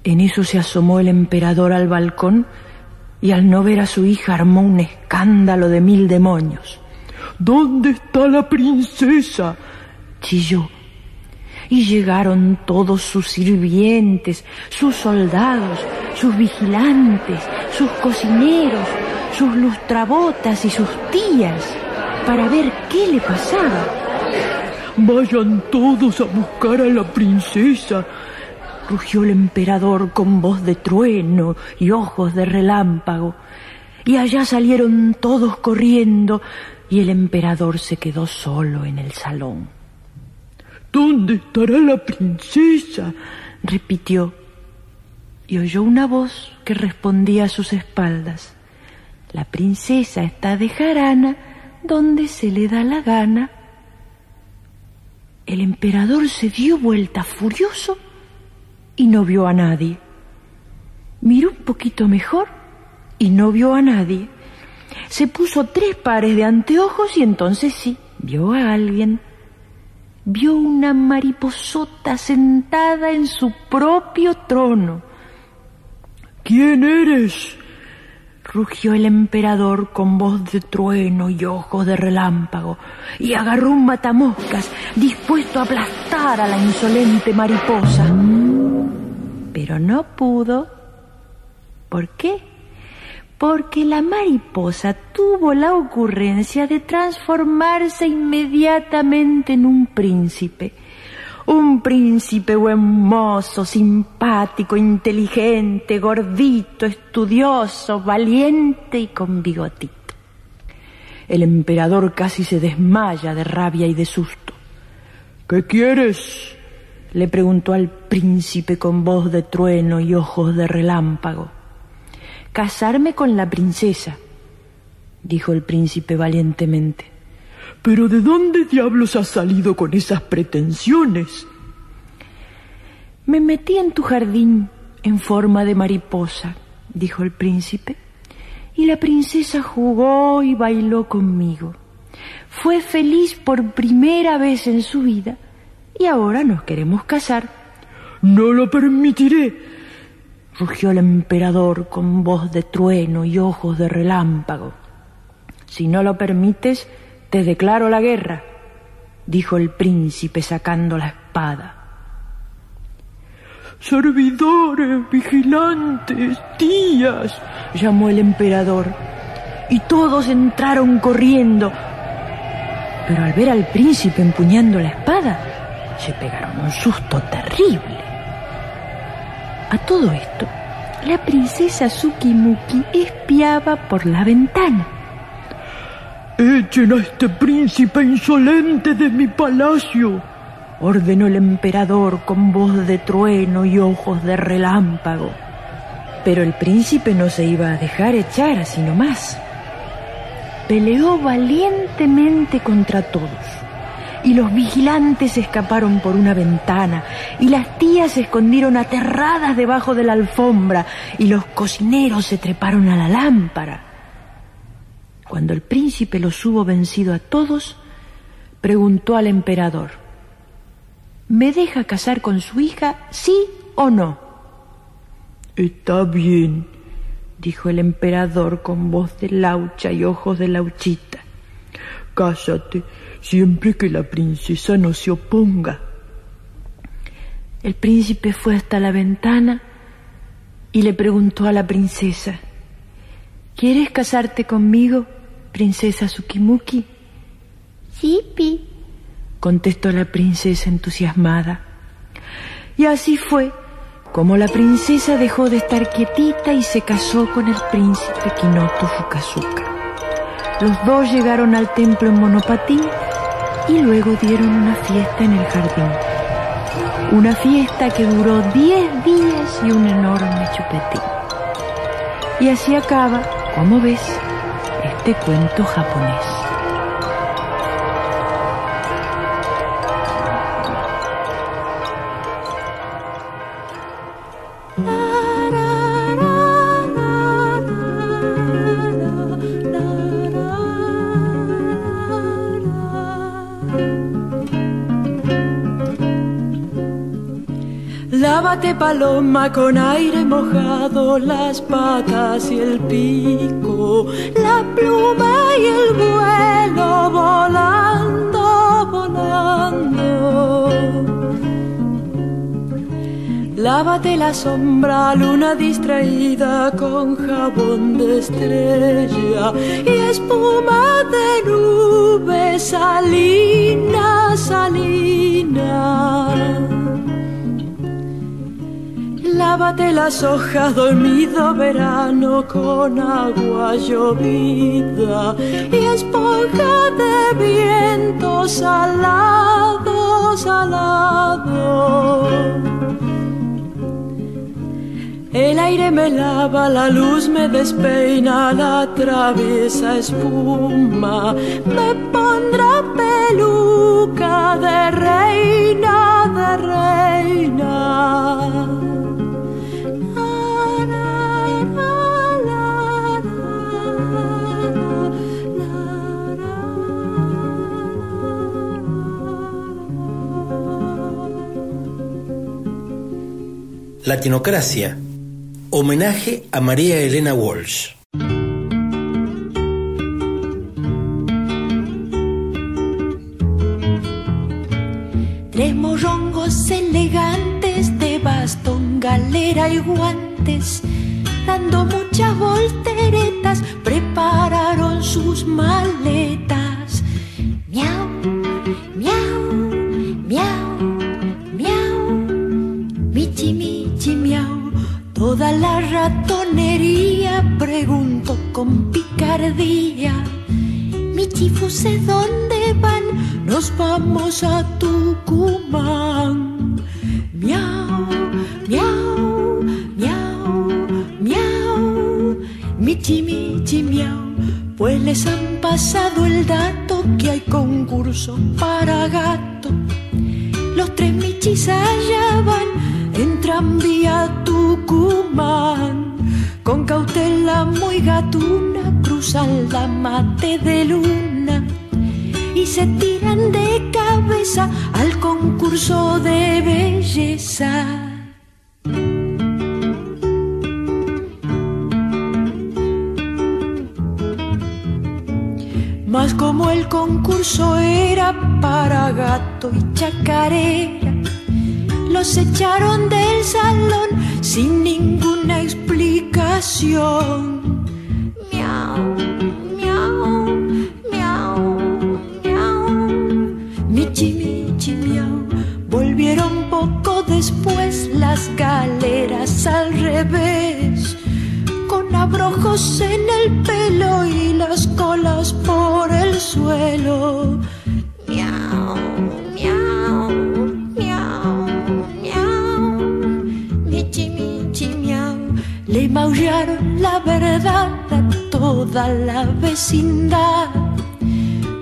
En eso se asomó el emperador al balcón y al no ver a su hija armó un escándalo de mil demonios. ¿Dónde está la princesa? chilló. Y llegaron todos sus sirvientes, sus soldados, sus vigilantes, sus cocineros, sus lustrabotas y sus tías para ver qué le pasaba. Vayan todos a buscar a la princesa, rugió el emperador con voz de trueno y ojos de relámpago. Y allá salieron todos corriendo y el emperador se quedó solo en el salón. ¿Dónde estará la princesa? repitió. Y oyó una voz que respondía a sus espaldas. La princesa está de jarana donde se le da la gana. El emperador se dio vuelta furioso y no vio a nadie. Miró un poquito mejor y no vio a nadie. Se puso tres pares de anteojos y entonces sí, vio a alguien. Vio una mariposota sentada en su propio trono. ¿Quién eres? Rugió el emperador con voz de trueno y ojos de relámpago, y agarró un matamoscas dispuesto a aplastar a la insolente mariposa. Pero no pudo. ¿Por qué? Porque la mariposa tuvo la ocurrencia de transformarse inmediatamente en un príncipe. Un príncipe buen mozo, simpático, inteligente, gordito, estudioso, valiente y con bigotito. El emperador casi se desmaya de rabia y de susto. ¿Qué quieres? le preguntó al príncipe con voz de trueno y ojos de relámpago. Casarme con la princesa, dijo el príncipe valientemente. ¿Pero de dónde diablos has salido con esas pretensiones? Me metí en tu jardín en forma de mariposa, dijo el príncipe, y la princesa jugó y bailó conmigo. Fue feliz por primera vez en su vida y ahora nos queremos casar. No lo permitiré, rugió el emperador con voz de trueno y ojos de relámpago. Si no lo permites, te declaro la guerra, dijo el príncipe sacando la espada. Servidores, vigilantes, tías, llamó el emperador, y todos entraron corriendo. Pero al ver al príncipe empuñando la espada, se pegaron un susto terrible. A todo esto, la princesa Tsukimuki espiaba por la ventana. Echen a este príncipe insolente de mi palacio, ordenó el emperador con voz de trueno y ojos de relámpago. Pero el príncipe no se iba a dejar echar así nomás. Peleó valientemente contra todos y los vigilantes escaparon por una ventana, y las tías se escondieron aterradas debajo de la alfombra, y los cocineros se treparon a la lámpara. Cuando el príncipe los hubo vencido a todos, preguntó al emperador, ¿me deja casar con su hija, sí o no? Está bien, dijo el emperador con voz de laucha y ojos de lauchita. Cásate siempre que la princesa no se oponga. El príncipe fue hasta la ventana y le preguntó a la princesa, ¿Quieres casarte conmigo, princesa Tsukimuki? Sí, Pi, contestó la princesa entusiasmada. Y así fue como la princesa dejó de estar quietita y se casó con el príncipe Kinoto Fukazuka. Los dos llegaron al templo en monopatín y luego dieron una fiesta en el jardín. Una fiesta que duró diez días y un enorme chupetín. Y así acaba, como ves, este cuento japonés. Lávate paloma con aire mojado, las patas y el pico, la pluma y el vuelo volando, volando. Lávate la sombra, luna distraída con jabón de estrella y espuma de nube, salina. Lávate las hojas, dormido verano con agua llovida y esponja de viento salado, salado. El aire me lava, la luz me despeina, la traviesa espuma me pondrá peluca de reina, de reina. Latinocracia. Homenaje a María Elena Walsh. Tres morrongos elegantes de bastón, galera y guantes, dando muchas volteretas, prepararon sus manos con picardía. Mi chifuse, ¿dónde van? Nos vamos a Tucumán. Miau, miau, miau, miau. Michi, michi, miau. Pues les han pasado el dato que hay concurso para gato. Los tres michis allá van, entran vía Tucumán. Con cautela muy gatuna cruzan la mate de luna y se tiran de cabeza al concurso de belleza. Mas como el concurso era para gato y chacarera, los echaron del salón sin ninguna explicación. Miau, miau, miau, miau. Michi, michi, miau. Volvieron poco después las galeras al revés con abrojos en el pelo y las colas por a toda la vecindad.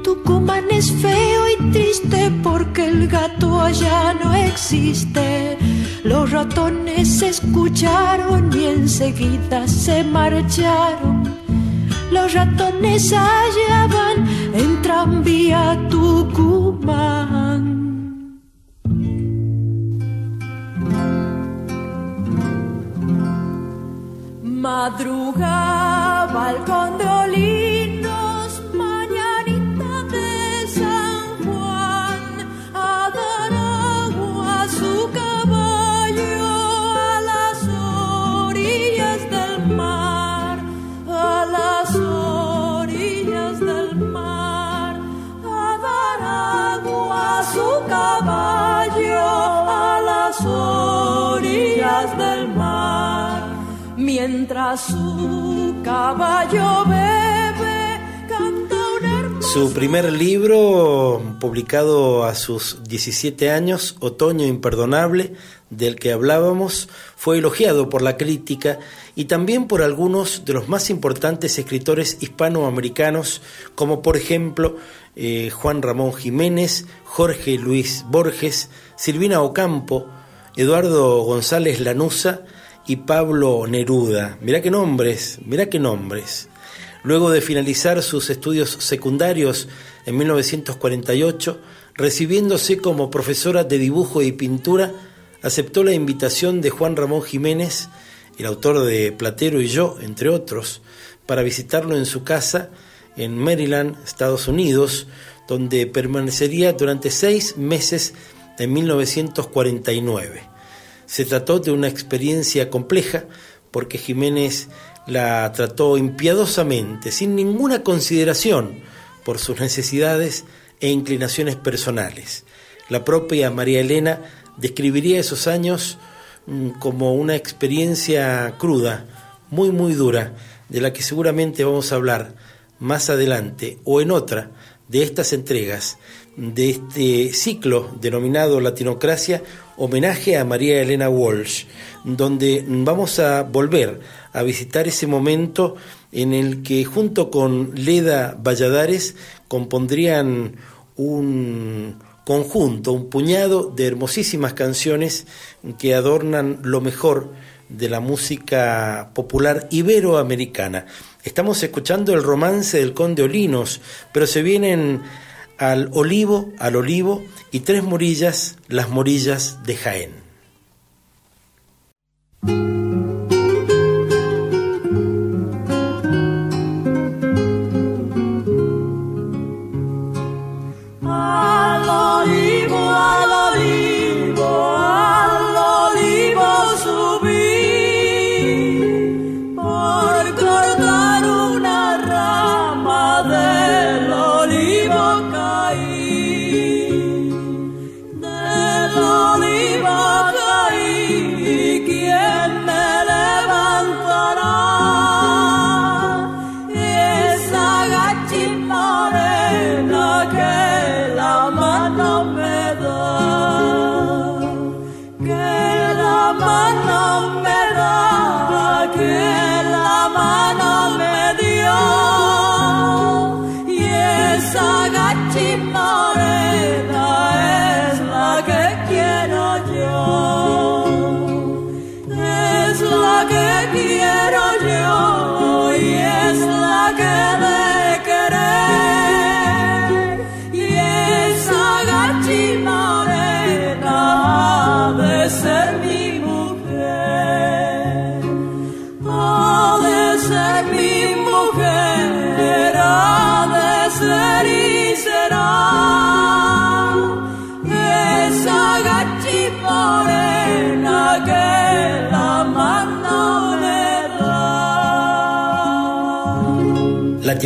Tucumán es feo y triste porque el gato allá no existe. Los ratones escucharon y enseguida se marcharon. Los ratones allá van en tranvía Tucumán. Primer libro, publicado a sus 17 años, Otoño Imperdonable, del que hablábamos, fue elogiado por la crítica y también por algunos de los más importantes escritores hispanoamericanos, como por ejemplo eh, Juan Ramón Jiménez, Jorge Luis Borges, Silvina Ocampo, Eduardo González Lanusa y Pablo Neruda. Mirá qué nombres, mirá qué nombres. Luego de finalizar sus estudios secundarios en 1948, recibiéndose como profesora de dibujo y pintura, aceptó la invitación de Juan Ramón Jiménez, el autor de Platero y yo, entre otros, para visitarlo en su casa en Maryland, Estados Unidos, donde permanecería durante seis meses en 1949. Se trató de una experiencia compleja porque Jiménez la trató impiadosamente, sin ninguna consideración por sus necesidades e inclinaciones personales. La propia María Elena describiría esos años mm, como una experiencia cruda, muy muy dura, de la que seguramente vamos a hablar más adelante o en otra de estas entregas de este ciclo denominado Latinocracia, homenaje a María Elena Walsh, donde vamos a volver a visitar ese momento en el que junto con Leda Valladares compondrían un conjunto, un puñado de hermosísimas canciones que adornan lo mejor de la música popular iberoamericana. Estamos escuchando el romance del Conde Olinos, pero se vienen al olivo, al olivo y tres morillas, las morillas de Jaén.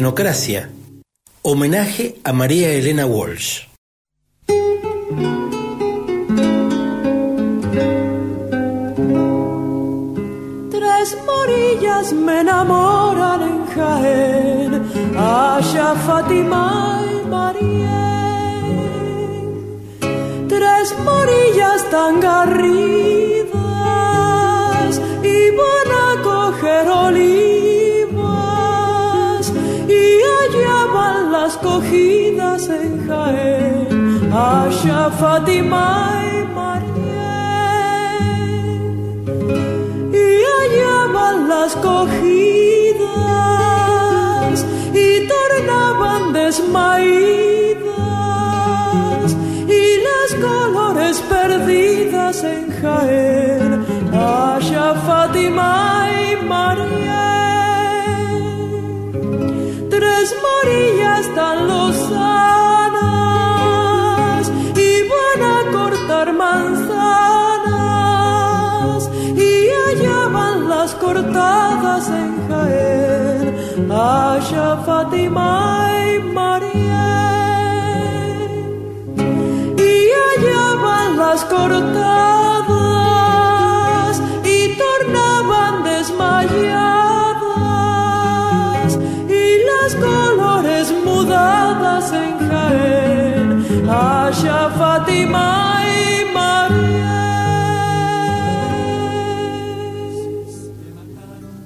Latinocracia. Homenaje a María Elena Walsh. Tres morillas me enamoran en Jaén, Asha, Fátima y Marién. Tres morillas tan garridas iban a coger olivas en Jaén, Asha, Fátima y Marién. Y allá van las cogidas y tornaban desmaídas y las colores perdidas en Jaén, Asha, Fátima y Marién. Tres morillas tan lozanas iban a cortar manzanas y allá van las cortadas en Jaén, Asha, Fátima y Marién. Y allá van las cortadas Asha, Fátima y Marién.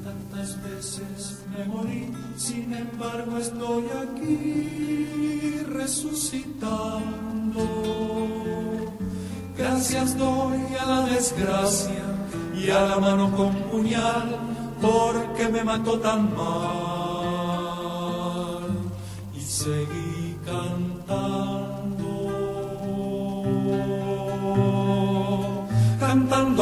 Tantas veces me morí, sin embargo estoy aquí resucitando. Gracias doy a la desgracia y a la mano con puñal porque me mató tan mal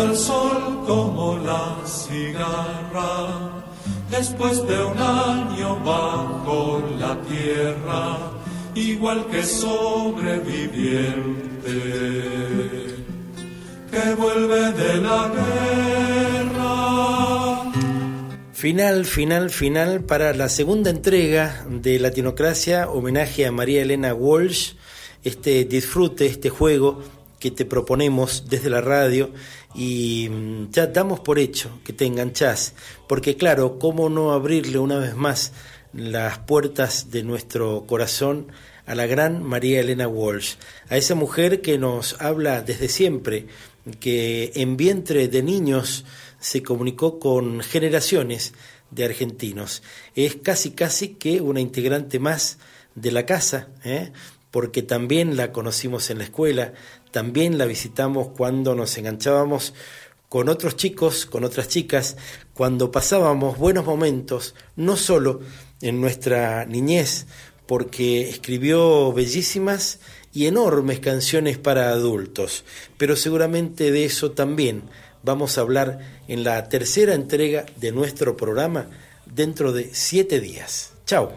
al sol como la cigarra. Después de un año bajo la tierra, igual que sobreviviente que vuelve de la guerra. Final, final, final para la segunda entrega de Latinocracia, homenaje a María Elena Walsh, este disfrute, este juego que te proponemos desde la radio y mm, ya damos por hecho que te enganchás, porque claro, ¿cómo no abrirle una vez más las puertas de nuestro corazón a la gran María Elena Walsh, a esa mujer que nos habla desde siempre, que en vientre de niños se comunicó con generaciones de argentinos. Es casi casi que una integrante más de la casa, ¿eh? porque también la conocimos en la escuela, también la visitamos cuando nos enganchábamos con otros chicos, con otras chicas, cuando pasábamos buenos momentos, no solo en nuestra niñez, porque escribió bellísimas y enormes canciones para adultos, pero seguramente de eso también vamos a hablar en la tercera entrega de nuestro programa dentro de siete días. Chao.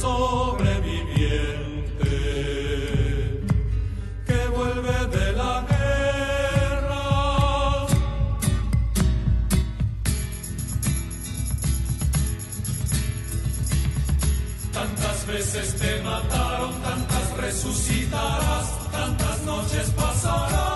Sobreviviente que vuelve de la guerra. Tantas veces te mataron, tantas resucitarás, tantas noches pasarás.